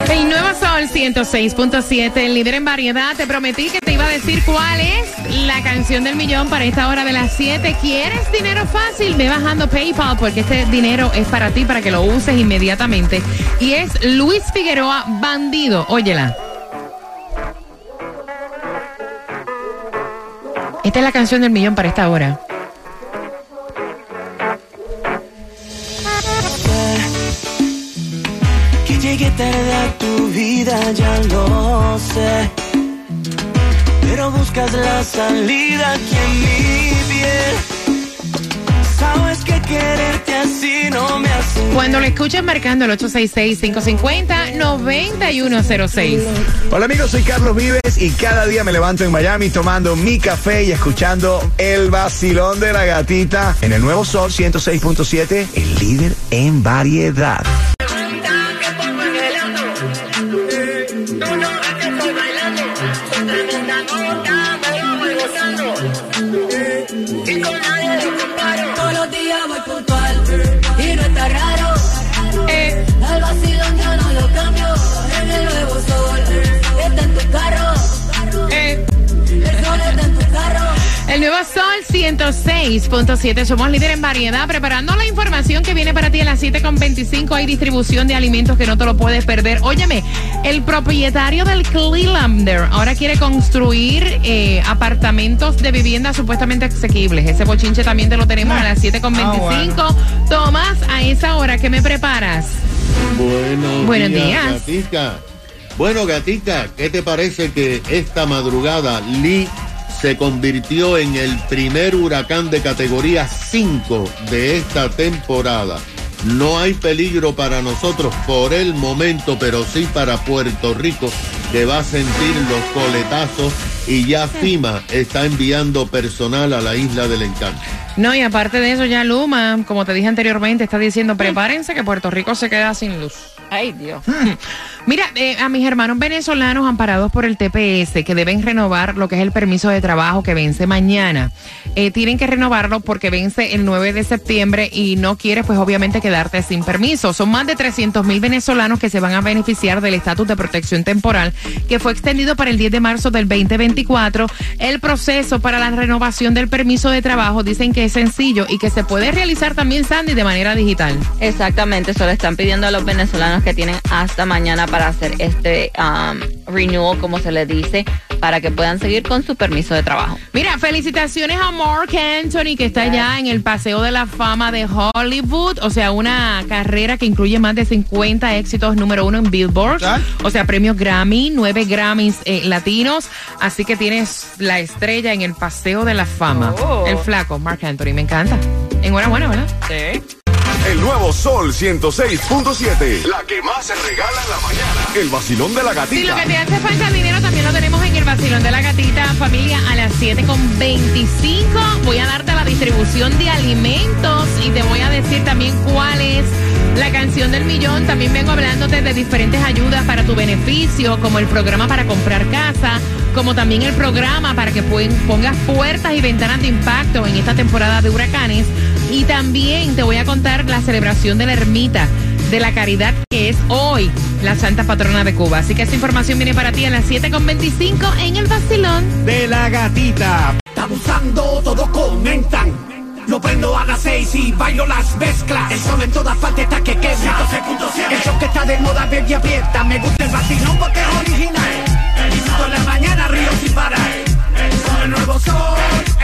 El Nuevo Sol 106.7, el líder en variedad. Te prometí que te iba a decir cuál es la canción del millón para esta hora de las 7. ¿Quieres dinero fácil? Ve bajando PayPal porque este dinero es para ti, para que lo uses inmediatamente. Y es Luis Figueroa, bandido. Óyela. Esta es la canción del millón para esta hora. Llegué tarde a tu vida, ya lo sé. Pero buscas la salida aquí en mi piel. Sabes que quererte así no me hace. Cuando lo escuches marcando el 866-550-9106. Hola amigos, soy Carlos Vives y cada día me levanto en Miami tomando mi café y escuchando el vacilón de la gatita en el nuevo Sol 106.7, el líder en variedad. El nuevo Sol 106.7. Somos líder en variedad. Preparando la información que viene para ti a las 7.25. Hay distribución de alimentos que no te lo puedes perder. Óyeme, el propietario del Clealander ahora quiere construir eh, apartamentos de vivienda supuestamente asequibles. Ese bochinche también te lo tenemos a las 7.25. Tomás, a esa hora, ¿qué me preparas? Buenos, Buenos días. Gatica. Bueno, Gatica, ¿qué te parece que esta madrugada Lee se convirtió en el primer huracán de categoría 5 de esta temporada? No hay peligro para nosotros por el momento, pero sí para Puerto Rico, que va a sentir los coletazos y ya FIMA está enviando personal a la isla del encanto. No, y aparte de eso, ya Luma, como te dije anteriormente, está diciendo prepárense que Puerto Rico se queda sin luz. Ay, Dios. Mira, eh, a mis hermanos venezolanos amparados por el TPS que deben renovar lo que es el permiso de trabajo que vence mañana. eh, tienen que renovarlo porque vence el 9 de septiembre y no quieres, pues obviamente, quedarte sin permiso. Son más de 300 mil venezolanos que se van a beneficiar del estatus de protección temporal que fue extendido para el 10 de marzo del 2024. El proceso para la renovación del permiso de trabajo dicen que es sencillo y que se puede realizar también, Sandy, de manera digital. Exactamente, eso le están pidiendo a los venezolanos que tienen hasta mañana para hacer este um, renewal, como se le dice, para que puedan seguir con su permiso de trabajo. Mira, felicitaciones a Mark Anthony, que está ya en el Paseo de la Fama de Hollywood. O sea, una carrera que incluye más de 50 éxitos número uno en Billboard. O sea, premios Grammy, nueve Grammys eh, latinos. Así que tienes la estrella en el Paseo de la Fama. El flaco, Mark Anthony, me encanta. Enhorabuena, ¿verdad? Sí. El nuevo Sol 106.7. La que más se regala en la mañana. El vacilón de la Si gatita. lo que te hace falta dinero también lo tenemos en el vacilón de la gatita familia a las 7.25. Voy a darte la distribución de alimentos y te voy a decir también cuál es la canción del millón. También vengo hablándote de diferentes ayudas para tu beneficio, como el programa para comprar casa, como también el programa para que pongas puertas y ventanas de impacto en esta temporada de huracanes. Y también te voy a contar la celebración de la ermita de la caridad que es hoy la Santa Patrona de Cuba. Así que esta información viene para ti a las 7.25 en el vacilón. De la gatita. Abusando, todos comentan. Lo prendo a las seis y bailo las mezclas. El sol en todas partes está que quema. El show que está de moda, baby, aprieta. Me gusta el vacilón porque es original. Disfruto en la mañana, río sin parar. Con el nuevo sol,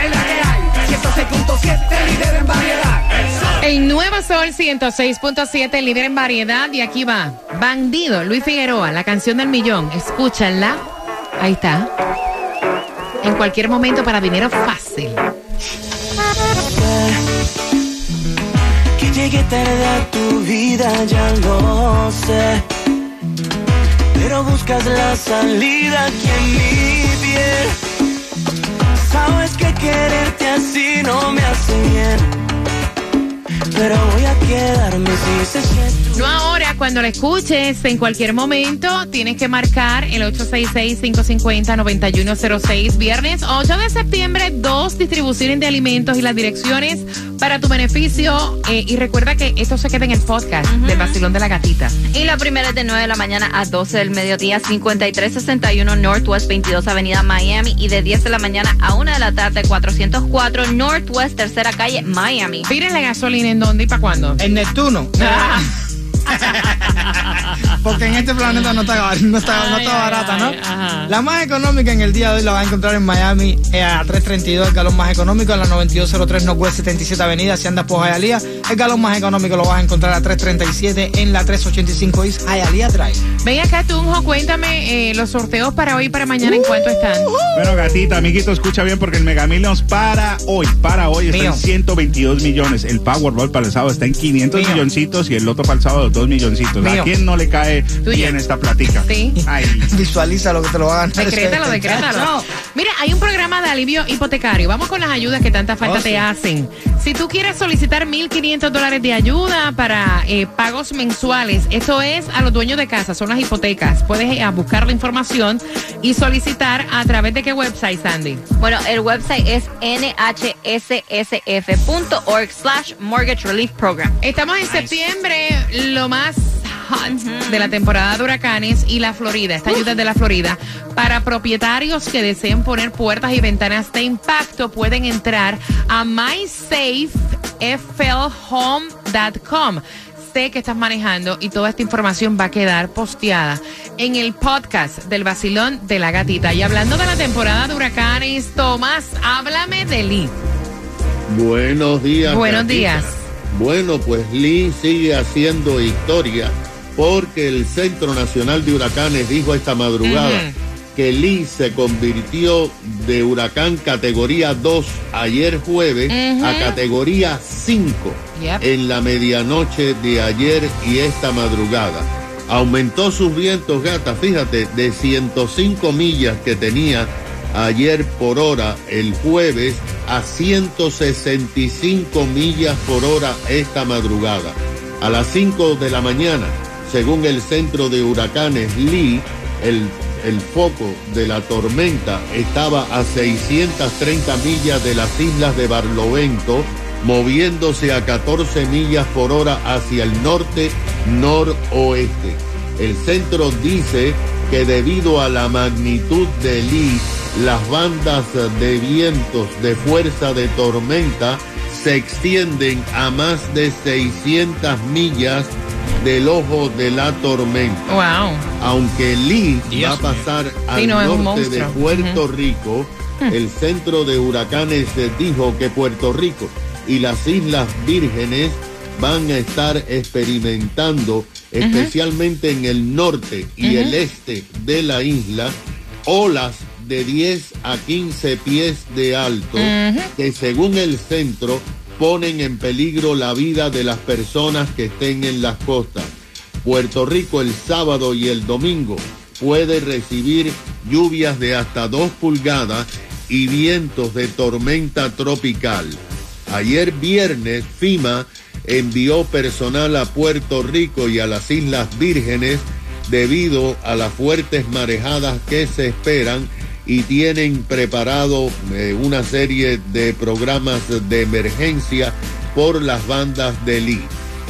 es la. 106.7, líder en variedad. El nuevo Sol 106.7, líder en variedad. Y aquí va. Bandido, Luis Figueroa, la canción del millón. Escúchala. Ahí está. En cualquier momento para dinero fácil. Que llegué tarde a tu vida, ya lo sé. Pero buscas la salida aquí en mi piel. No No ahora, cuando la escuches en cualquier momento, tienes que marcar el 866-550-9106. Viernes 8 de septiembre, dos distribuciones de alimentos y las direcciones para tu beneficio. Eh, y recuerda que esto se queda en el podcast del Basilón de la Gatita. Y la primera es de 9 de la mañana a 12 del mediodía, 5361 Northwest 22 Avenida Miami. Y de 10 de la mañana a 1 de la tarde, 404 Northwest Tercera Calle, Miami. Piden la gasolina en dónde y para cuándo. En Neptuno. Porque en este planeta no está, no está, no está ay, barata, ¿no? ay. La más económica en el día de hoy la vas a encontrar en Miami eh, a 332, el galón más económico en la 9203 Northwest 77 Avenida. Si andas por Hialeah, el galón más económico lo vas a encontrar a 337 en la 385 East Hialeah Drive. Ven acá, Tunjo, cuéntame eh, los sorteos para hoy y para mañana en cuánto están. Bueno, gatita, amiguito, escucha bien porque el Mega Millions para hoy, para hoy está Mío. en 122 millones. El Powerball para el sábado está en 500 Mío. milloncitos y el Loto para el sábado 2 milloncitos. Mío. ¿A quién no le cae bien esta platica? Sí. Ay, Visualiza lo que te lo va a ganar. Decrétalo, decrétalo. Mira, hay un programa de alivio hipotecario. Vamos con las ayudas que tanta falta Oh, te sí. hacen. Si tú quieres solicitar 1.500 dólares de ayuda para eh, pagos mensuales, esto es a los dueños de casa, son las hipotecas. Puedes eh, buscar la información y solicitar a través de qué website, Sandy. Bueno, el website es nhssf.org slash mortgage relief program. Estamos en septiembre, lo más hot de la temporada de huracanes y la Florida. Esta ayuda es de la Florida. Para propietarios que deseen poner puertas y ventanas de impacto, pueden entrar a mysafeflhome.com. Sé que estás manejando y toda esta información va a quedar posteada en el podcast del vacilón de la gatita. Y hablando de la temporada de huracanes, Tomás, háblame de Lee. Buenos días. Buenos gatita. días. Bueno, pues Lee sigue haciendo historia porque el Centro Nacional de Huracanes dijo esta madrugada que Lee se convirtió de huracán categoría 2 ayer jueves a categoría 5 Yep. en la medianoche de ayer y esta madrugada. Aumentó sus vientos, gata, fíjate, de 105 millas que tenía ayer por hora el jueves a 165 millas por hora esta madrugada. A las 5 de la mañana, según el centro de huracanes Lee, el, el foco de la tormenta estaba a 630 millas de las islas de Barlovento, moviéndose a 14 millas por hora hacia el norte noroeste. El centro dice que debido a la magnitud de Lee, las bandas de vientos de fuerza de tormenta se extienden a más de 600 millas del ojo de la tormenta. Wow. Aunque Lee Dios va a pasar al Sí, no, norte de. Puerto Rico, el centro de huracanes eh, dijo que Puerto Rico y las Islas Vírgenes van a estar experimentando, especialmente en el norte y el este de la isla, olas de 10 a 15 pies de alto que según el centro ponen en peligro la vida de las personas que estén en las costas. Puerto Rico el sábado y el domingo puede recibir lluvias de hasta 2 pulgadas y vientos de tormenta tropical. Ayer viernes FIMA envió personal a Puerto Rico y a las Islas Vírgenes debido a las fuertes marejadas que se esperan y tienen preparado eh, una serie de programas de emergencia por las bandas de Lee.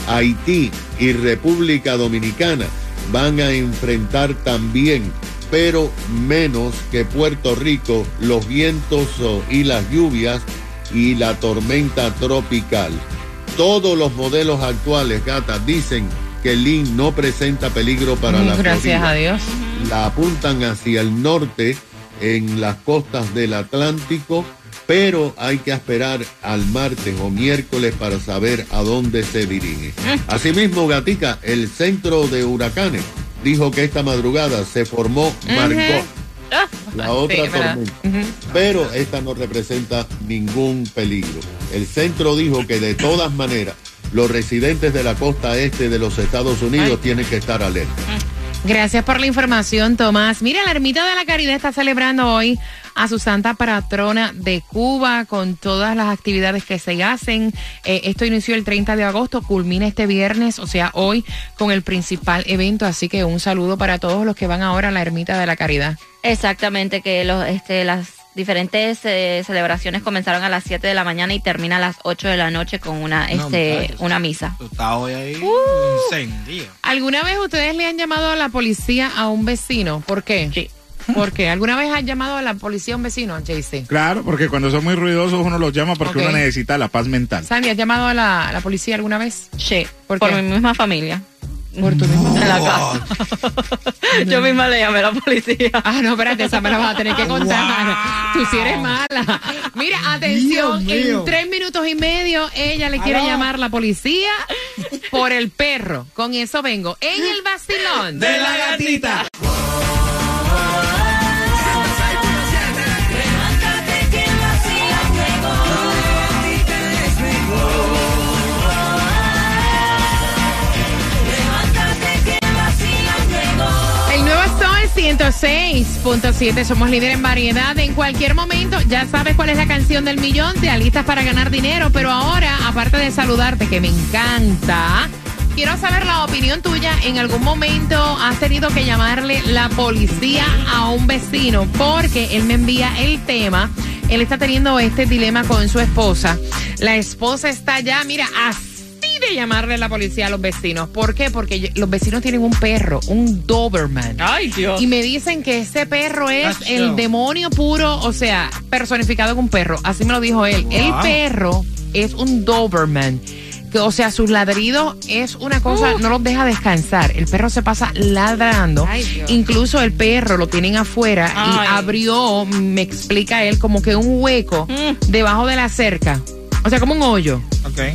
Haití y República Dominicana van a enfrentar también, pero menos que Puerto Rico, los vientos y las lluvias y la tormenta tropical. Todos los modelos actuales, gata, dicen que Lee no presenta peligro para la Gracias Florida a Dios. la apuntan hacia el norte en las costas del Atlántico, pero hay que esperar al martes o miércoles para saber a dónde se dirige. Asimismo, Gatica, el centro de huracanes, dijo que esta madrugada se formó Margot, la otra tormenta, pero esta no representa ningún peligro. El centro dijo que de todas maneras los residentes de la costa este de los Estados Unidos Ay. tienen que estar alerta. Gracias por la información, Tomás. Mira, la Ermita de la Caridad está celebrando hoy a su santa patrona de Cuba con todas las actividades que se hacen. Eh, esto inició el 30 de agosto, culmina este viernes, o sea, hoy con el principal evento. Así que un saludo para todos los que van ahora a la Ermita de la Caridad. Exactamente, que los, este, las diferentes eh, celebraciones comenzaron a las 7 de la mañana y termina a las 8 de la noche con una, No, este, una misa. Tú estás hoy ahí Uh. encendido. ¿Alguna vez ustedes le han llamado a la policía a un vecino? ¿Por qué? Sí. ¿Por qué? ¿Alguna vez han llamado a la policía a un vecino, JC? Claro, porque cuando son muy ruidosos uno los llama porque uno necesita la paz mental. Sandy, ¿has llamado a la, a la policía alguna vez? Sí, ¿Por por, qué? mi misma familia. Mismo. En la casa. Yo misma le llamé a la policía. Ah, no, espérate, esa me la vas a tener que contar. Tú sí eres mala. Mira, atención, Dios mío. en tres minutos y medio ella le quiere llamar la policía por el perro. Con eso vengo. En el vacilón. De la gatita. Nuevo Sol 106.7, somos líder en variedad. En cualquier momento, ya sabes cuál es la canción del millón, te alistas para ganar dinero. Pero ahora, aparte de saludarte, que me encanta, quiero saber la opinión tuya. ¿En algún momento has tenido que llamarle la policía a un vecino? Porque él me envía el tema. Él está teniendo este dilema con su esposa. La esposa está ya, mira, así de llamarle la policía a los vecinos. ¿Por qué? Porque los vecinos tienen un perro, un Doberman. Ay, Dios. Y me dicen que ese perro es el demonio puro, o sea, personificado en un perro. Así me lo dijo él. El perro es un Doberman. Que, o sea, sus ladridos es una cosa, no los deja descansar. El perro se pasa ladrando. Ay, Dios. Incluso el perro lo tienen afuera Ay. y abrió, me explica él, como que un hueco Mm. debajo de la cerca. O sea, como un hoyo.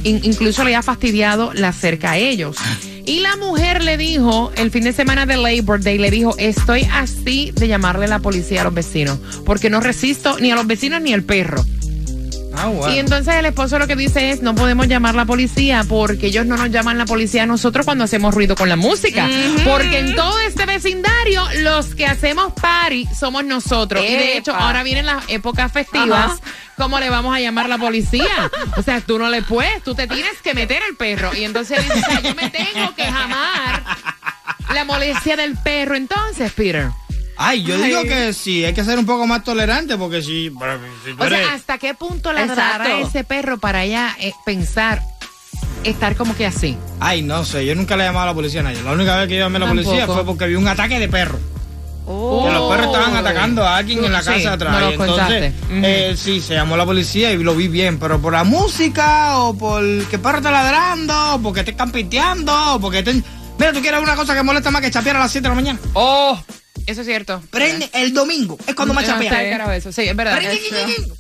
In- incluso le ha fastidiado la cerca a ellos. Y la mujer le dijo, el fin de semana de Labor Day, le dijo, estoy así de llamarle la policía a los vecinos, porque no resisto ni a los vecinos ni al perro. Ah. Y entonces el esposo lo que dice es, no podemos llamar la policía porque ellos no nos llaman la policía a nosotros cuando hacemos ruido con la música. Porque en todo este vecindario los que hacemos party somos nosotros. Y de hecho ahora vienen las épocas festivas. Ajá. ¿Cómo le vamos a llamar la policía? O sea, tú no le puedes, tú te tienes que meter el perro. Y entonces dice, o sea, yo me tengo que jamar la molestia del perro. Entonces, Peter. Ay, yo Ay. digo que sí, hay que ser un poco más tolerante porque si, bueno, si O eres- sea, ¿hasta qué punto ladrará Exacto. ese perro para ella eh, pensar estar como que así? Ay, no sé, yo nunca le he llamado a la policía a nadie. La única vez que yo llamé a la policía fue porque vi un ataque de perro. Oh. Que los perros estaban atacando a alguien en la casa atrás. Y entonces, eh, sí, se llamó la policía y lo vi bien. Pero por la música, o por que el perro está ladrando, o porque te están piteando, o porque te... Mira, tú quieres una cosa que molesta más que chapear a las 7 de la mañana. Oh, eso es cierto. Prende el domingo, es cuando más chapea. eso. Sí, es verdad.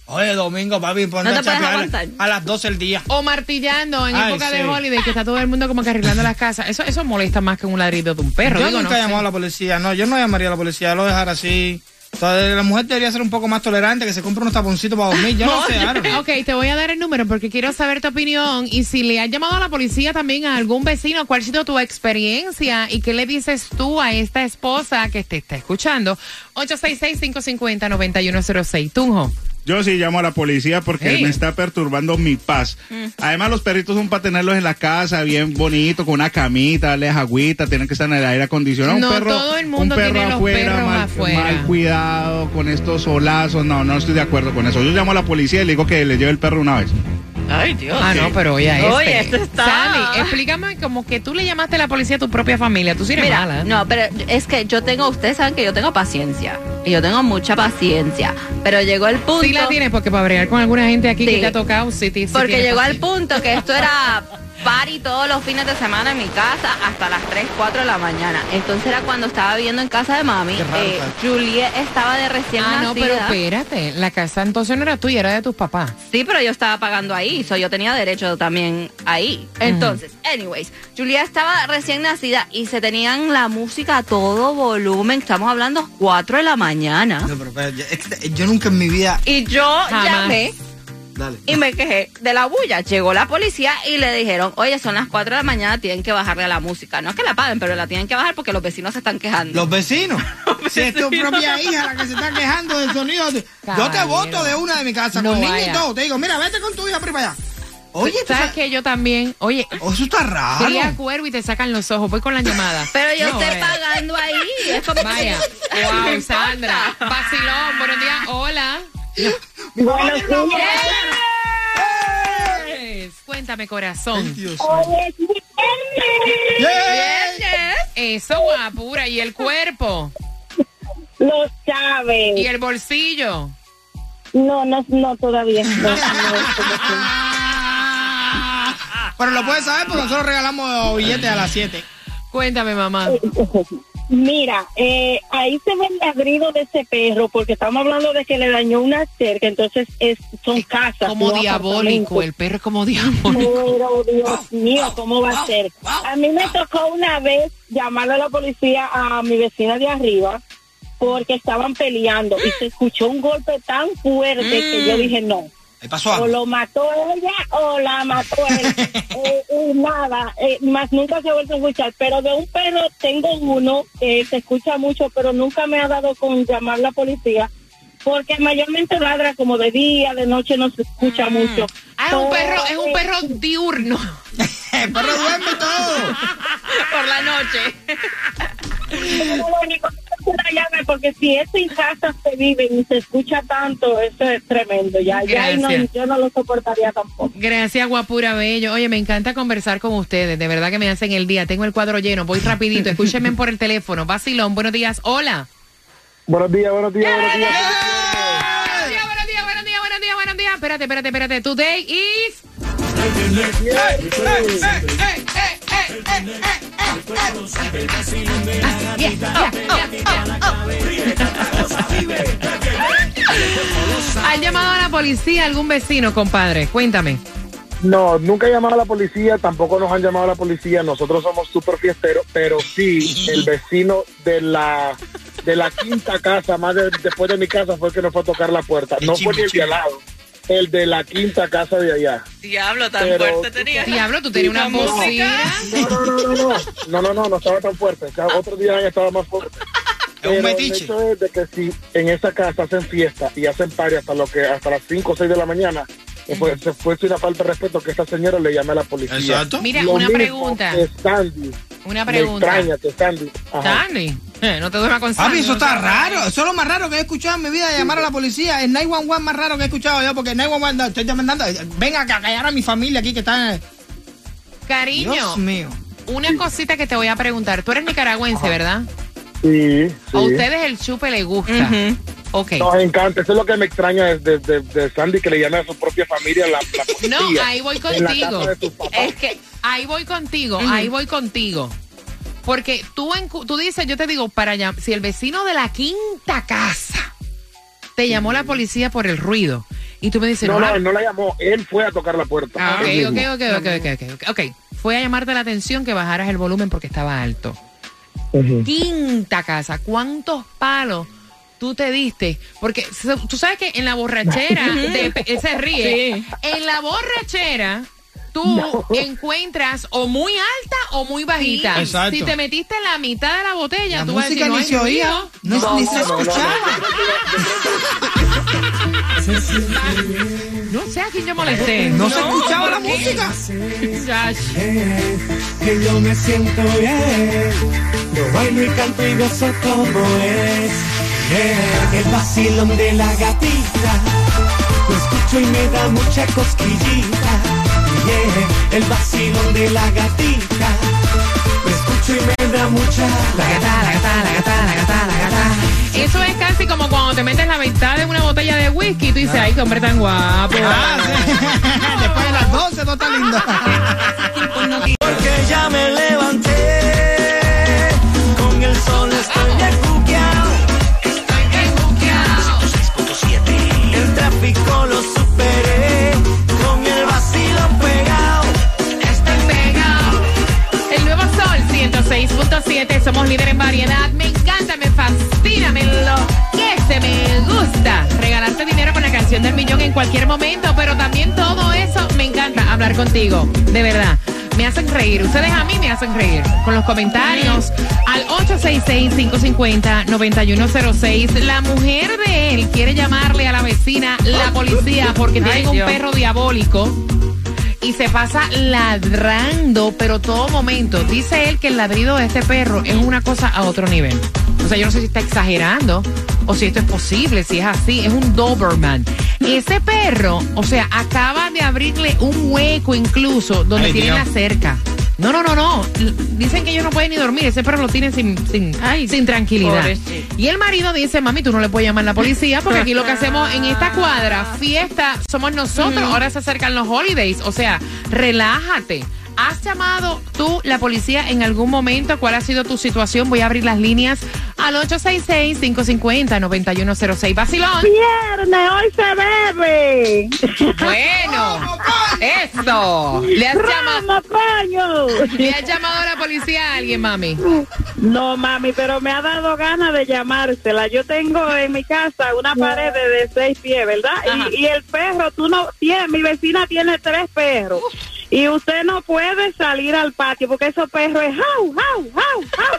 Oye, domingo, papi, ponte No te a chapear a las 12 del día. O martillando en Ay, época de holiday, que está todo el mundo como que arreglando las casas. Eso, eso molesta más que un ladrido de un perro. yo digo, nunca no he llamado a la policía, no, yo no llamaría a la policía, lo dejar así. La mujer debería ser un poco más tolerante, que se compre unos taponcitos para dormir. Yo no sé, know. Ok, te voy a dar el número porque quiero saber tu opinión y si le has llamado a la policía también a algún vecino, cuál ha sido tu experiencia y qué le dices tú a esta esposa que te está escuchando. 866-550-9106. Tunjo. Yo sí llamo a la policía porque me está perturbando mi paz. Además, los perritos son para tenerlos en la casa, bien bonito, con una camita, darles agüita, tienen que estar en el aire acondicionado. No un perro, todo el mundo un perro tiene los afuera, perros mal, afuera. mal cuidado, con estos solazos. No, no estoy de acuerdo con eso. Yo llamo a la policía y le digo que le lleve el perro una vez. Ay, Dios. Ah, no, pero oye, este. Oye, este está- Sandy, explícame como que tú le llamaste a la policía a tu propia familia. Tú sí eres Mira, mala. ¿eh? no, pero es que yo tengo, ustedes saben que yo tengo paciencia. Y yo tengo mucha paciencia. Pero llegó el punto. Sí la tienes porque para bregar con alguna gente aquí que Sí. te ha tocado, sí, sí, Porque llegó al punto que esto era party todos los fines de semana en mi casa hasta las 3, 4 de la mañana. Entonces era cuando estaba viviendo en casa de mami. Eh. Juliet estaba de recién Ah, no, pero nacida. espérate. La casa entonces no era tuya, era de tus papás. Sí, pero yo estaba pagando ahí, so yo tenía derecho también ahí. Entonces, anyways, Julia estaba recién nacida y se tenían la música a todo volumen. Estamos hablando 4 de la mañana. No, pero, pero, yo, nunca en mi vida Y yo Jamás. llamé Dale. Y me quejé de la bulla. Llegó la policía y le dijeron, oye, son las 4 de la mañana, tienen que bajarle a la música. No es que la paguen, pero la tienen que bajar porque los vecinos se están quejando. Los vecinos. Si es tu propia hija la que se está quejando del sonido. Yo te voto de una de mi casa, No con niña vaya. y todo. Te digo, mira, vete con tu hija para allá. Oye, tú ¿sabes sabes- que yo también? Oye, Oh, eso está raro. cría cuervo y te sacan los ojos. Voy con la llamada. Pero yo No, estoy eh. pagando ahí. Es como Vaya. Wow. Sandra. Vacilón, buenos días. Hola. Buenos días. Yes. Cuéntame, corazón. Eso, guapura. ¿Y el cuerpo? Lo sabes. ¿Y el bolsillo? No, no, no todavía. No, no, Pero lo puedes saber porque nosotros regalamos billetes a las 7. Cuéntame, mamá. Mira, eh, ahí se ve el ladrido de ese perro porque estamos hablando de que le dañó una cerca, entonces es, son casas. Como no diabólico. El perro es como diabólico. Pero Dios mío, ¿cómo va a ser? A mí me tocó una vez llamarle a la policía a mi vecina de arriba porque estaban peleando y se escuchó un golpe tan fuerte que yo dije no. Ahí pasó O lo mató ella o la mató él. Eh, nada, eh, más nunca se ha vuelto a escuchar. Pero de un perro tengo uno que se escucha mucho, pero nunca me ha dado con llamar a la policía. Porque mayormente ladra como de día, de noche no se escucha mucho. Ah, es un perro, es un eh, perro diurno. El perro duerme todo. Por la noche. Pero lo único porque si eso en casa se vive y se escucha tanto, eso es tremendo. Ya, ya no, yo no lo soportaría tampoco. Gracias, guapura bello. Oye, me encanta conversar con ustedes. De verdad que me hacen el día. Tengo el cuadro lleno. Voy rapidito. Escúchenme por el teléfono. Vacilón, buenos días. Hola. Buenos días, buenos días, buenos días. Buenos días, buenos días, buenos días, buenos días, buenos días. Espérate, espérate, espérate. Today is... ¿Han llamado a la policía algún vecino, compadre? Cuéntame. No, nunca he llamado a la policía, tampoco nos han llamado a la policía. Nosotros somos súper fiesteros, pero sí, el vecino de la de la quinta casa, más de- después de mi casa, fue el que nos fue a tocar la puerta. No fue ni el de al lado, el de la quinta casa de allá. Diablo, tan Pero- fuerte tenía. Diablo, tú tenías una bocina. No, no, no, no, no, no, no, no, no estaba tan fuerte. O sea, Otro día estaba más fuerte. Es un Pero el metiche. hecho es de que si en esa casa hacen fiesta y hacen party hasta lo que hasta las 5 o 6 de la mañana, fue, se fue una falta de respeto que esta señora le llame a la policía. Exacto. Mira, Lo una mismo pregunta. que Sandy. Una Me pregunta. extraña que Sandy. Eh, no te duermas con Papi, Sandy, eso no está raro. Eso es lo más raro que he escuchado en mi vida, llamar a la policía. El 911 más raro que he escuchado yo, porque el 911, no, estoy demandando, venga a callar a mi familia aquí que está en... Cariño, Dios mío. una cosita que te voy a preguntar. Tú eres nicaragüense, ¿verdad? Sí, sí. A ustedes el chupe le gusta. Ok. Nos encanta. Eso es lo que me extraña de, de- de- de Sandy, que le llame a su propia familia la, la policía. No, ahí voy contigo. Es que ahí voy contigo, ahí voy contigo. Porque tú, en, tú dices, yo te digo, para si el vecino de la quinta casa te llamó la policía por el ruido y tú me dices, No, no, no, la- él no la llamó. Él fue a tocar la puerta. Ah, Él ok, mismo. ok, ok, ok, ok, ok, ok, ok. Fue a llamarte la atención que bajaras el volumen porque estaba alto. Quinta casa, ¿cuántos palos tú te diste? Porque tú sabes que en la borrachera, de, él se ríe, en la borrachera tú encuentras o muy alta o muy bajita. Sí. Exacto. Si te metiste en la mitad de la botella, La tú vas a música decir, no ni se oía, no, ni se escuchaba. No sé a quién yo molesté. No se escuchaba la música. Que yo me siento bien. Yo bailo y canto y gozo como es. Yeah, el vacilón de la gatita. Lo escucho y me da mucha cosquillita. Yeah, el vacilón de la gatita. Lo escucho y me da mucha. La gata, la gata, la gata, la gata, la gata. Eso es casi como cuando te metes la mitad de una botella de whisky y tú dices, ay, qué hombre tan guapo. Ah, sí. Después de las 12 no está lindo. Porque ya me levanté. 106.7, somos líder en variedad. Me encanta, me fascina, me lo que se me gusta. Regalarte dinero con la canción del millón en cualquier momento, pero también hablar contigo. De verdad. Me hacen reír. Ustedes a mí me hacen reír. Con los comentarios al 866-550-9106. La mujer de él quiere llamarle a la vecina la policía porque tienen un perro diabólico y se pasa ladrando, pero todo momento. Dice él que el ladrido de este perro es una cosa a otro nivel. O sea, yo no sé si está exagerando o si esto es posible, si es así. Es un Doberman. Ese perro, o sea, acaba de abrirle un hueco incluso donde Ay, tiene Dios. la cerca. No, no, no, no. Dicen que ellos no pueden ni dormir. Ese perro lo tienen sin, sin, sin tranquilidad. pobrecito. Y el marido dice, mami, tú no le puedes llamar a la policía porque aquí lo que hacemos en esta cuadra, fiesta, somos nosotros. Ahora se acercan los holidays. O sea, relájate. ¿Has llamado tú la policía en algún momento? ¿Cuál ha sido tu situación? Voy a abrir las líneas al 866-550-9106. Vacilón. Viernes, hoy se bebe. Bueno, eso. ¿Le has, llamado, ¡Rama, coño! ¿Le has llamado a la policía a alguien, mami? No, mami, pero me ha dado ganas de llamársela. Yo tengo en mi casa una pared de, de seis pies, ¿verdad? Y el perro, tú no tienes, mi vecina tiene tres perros. Y usted no puede salir al patio porque esos perros es jau, jau, jau, jau.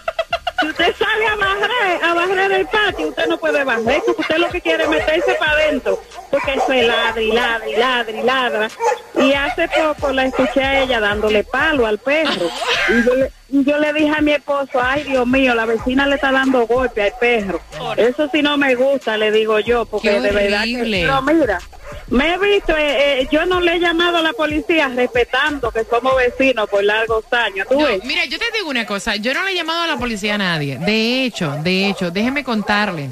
Si usted sale a barrer, a barrer el patio, usted no puede barrer, porque usted lo que quiere es meterse para adentro, porque se ladra y ladra y ladra y ladra. Y hace poco la escuché a ella dándole palo al perro. Y yo le, y yo le dije a mi esposo, ay Dios mío, la vecina le está dando golpe al perro. Eso sí no me gusta, le digo yo, porque Qué de verdad horrible. que... No, mira, me he visto, eh, eh, yo no le he llamado a la policía respetando que somos vecinos por largos años. ¿Tú No, ves? mira, yo te digo una cosa, yo no le he llamado a la policía a nadie. De hecho, de hecho, déjeme contarles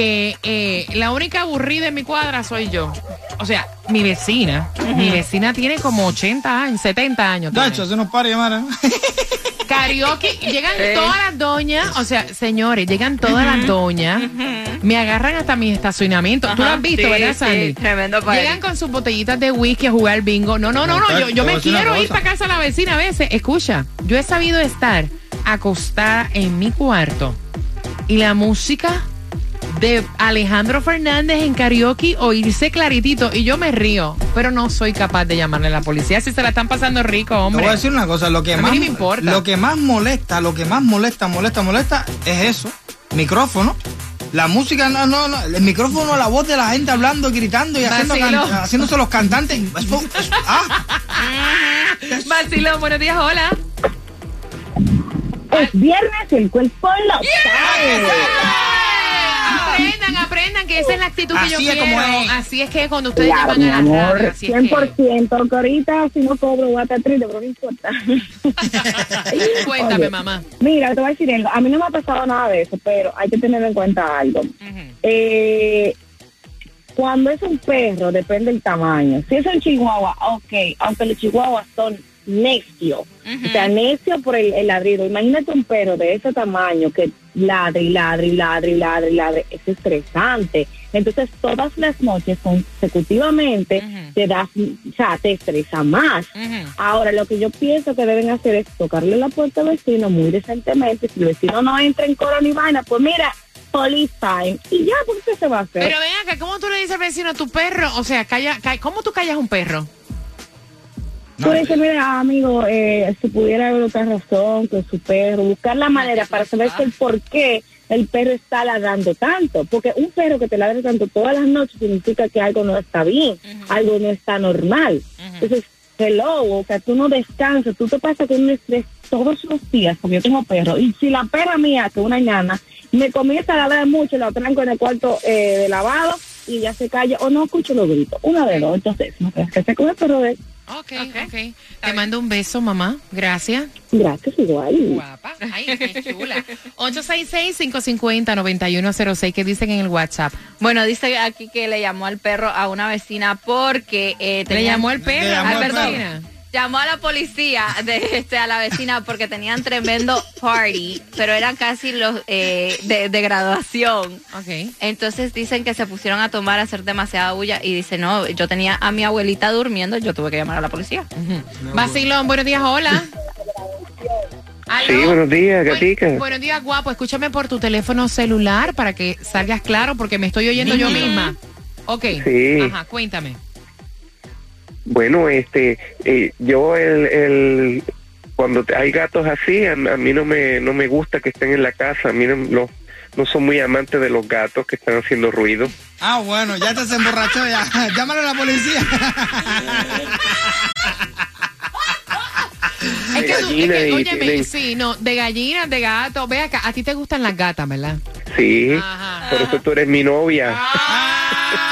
que eh, la única aburrida en mi cuadra soy yo. O sea, mi vecina, mi vecina tiene como 80 años, 70 años. Dacho, se nos para llamar. ¿eh? Karaoke, llegan todas las doñas, o sea, señores, llegan todas las doñas, me agarran hasta mi estacionamiento. Tú lo has visto, sí, ¿verdad, sí, Sandy? tremendo party. Llegan con sus botellitas de whisky a jugar bingo. No, no, no, no, yo, yo me quiero ir para casa de la vecina a veces. Escucha, yo he sabido estar acostada en mi cuarto y la música de Alejandro Fernández en karaoke oírse claritito y yo me río, pero no soy capaz de llamarle a la policía si se la están pasando rico, Te hombre. voy a decir una cosa, lo que A más ni me importa. lo que más molesta, lo que más molesta, molesta, molesta es eso, micrófono. La música, no, no, no, el micrófono, la voz de la gente hablando, gritando y haciendo can- haciéndose los cantantes. Eso- eso- ah, Vacilón, buenos días, hola. Es viernes, el cuerpo lo sabe. Aprendan, aprendan que esa es la actitud que yo Así es quiero. como es. Así es que cuando ustedes Claro, llaman mi a la amor, radio, así es que- 100%, que ahorita si no cobro voy a estar triste, pero no importa. Cuéntame, Oye, mamá. Mira, te voy a decir algo. A mí no me ha pasado nada de eso, pero hay que tener en cuenta algo. Eh, cuando es un perro, depende del tamaño. Si es un chihuahua, ok, aunque los chihuahuas son necios, o sea, necios por el, el ladrido. Imagínate un perro de ese tamaño que ladre y ladre y ladre y ladre y ladre. Es estresante. Entonces, todas las noches consecutivamente te das, o sea, te estresa más. Ahora, lo que yo pienso que deben hacer es tocarle la puerta al vecino muy decentemente. Si el vecino no entra en coro ni vaina, pues mira, police time. Y ya, ¿por qué se va a hacer? Pero ven acá, ¿cómo tú le dices al vecino a tu perro? O sea, calla, ca- ¿cómo tú callas un perro? Tú dices, mira, amigo, eh, si pudiera haber otra razón con su perro, buscar la manera para saber el por qué el perro está ladrando tanto. Porque un perro que te ladre tanto todas las noches significa que algo no está bien, algo no está normal. Entonces, hello, o sea, tú no descansas, tú te pasas con un estrés todos los días, porque yo tengo perro. Y si la perra mía, que una ñana, me comienza a ladrar mucho, la tranco en el cuarto eh, de lavado y ya se calla, o no escucho los gritos. Una de dos, entonces, no creas que se come el perro de Ok, ok. Te mando un beso, mamá. Gracias. Gracias, igual. Guapa. Ay, qué chula. 866-550-9106. ¿Qué dicen en el WhatsApp? Bueno, dice aquí que le llamó al perro a una vecina porque eh, ¿Le tenía- llamó al perro? Le llamó Ay, al perdón. Llamó a la policía de este a la vecina porque tenían tremendo party, pero eran casi los eh, de, de graduación. Ok. Entonces dicen que se pusieron a tomar, a hacer demasiada bulla y dice, no, yo tenía a mi abuelita durmiendo, yo tuve que llamar a la policía. Vacilón, buenos días, hola. Aló. Sí, buenos días, gatica. buenos días, guapo. Escúchame por tu teléfono celular para que salgas claro porque me estoy oyendo yo misma. Ok. Sí. Ajá, cuéntame. Bueno, este, eh, yo el, el cuando te- hay gatos así, a, a mí no me no me gusta que estén en la casa. A mí no, no, no soy muy amante de los gatos que están haciendo ruido. Ah, bueno, ya te se emborrachó ya. Llámale a la policía. Es que tú, es gallina que, óyeme, tienen- sí, no, de gallinas, de gato. Ve acá, a ti te gustan las gatas, ¿verdad? Sí, Ajá. por eso tú eres mi novia. Ah.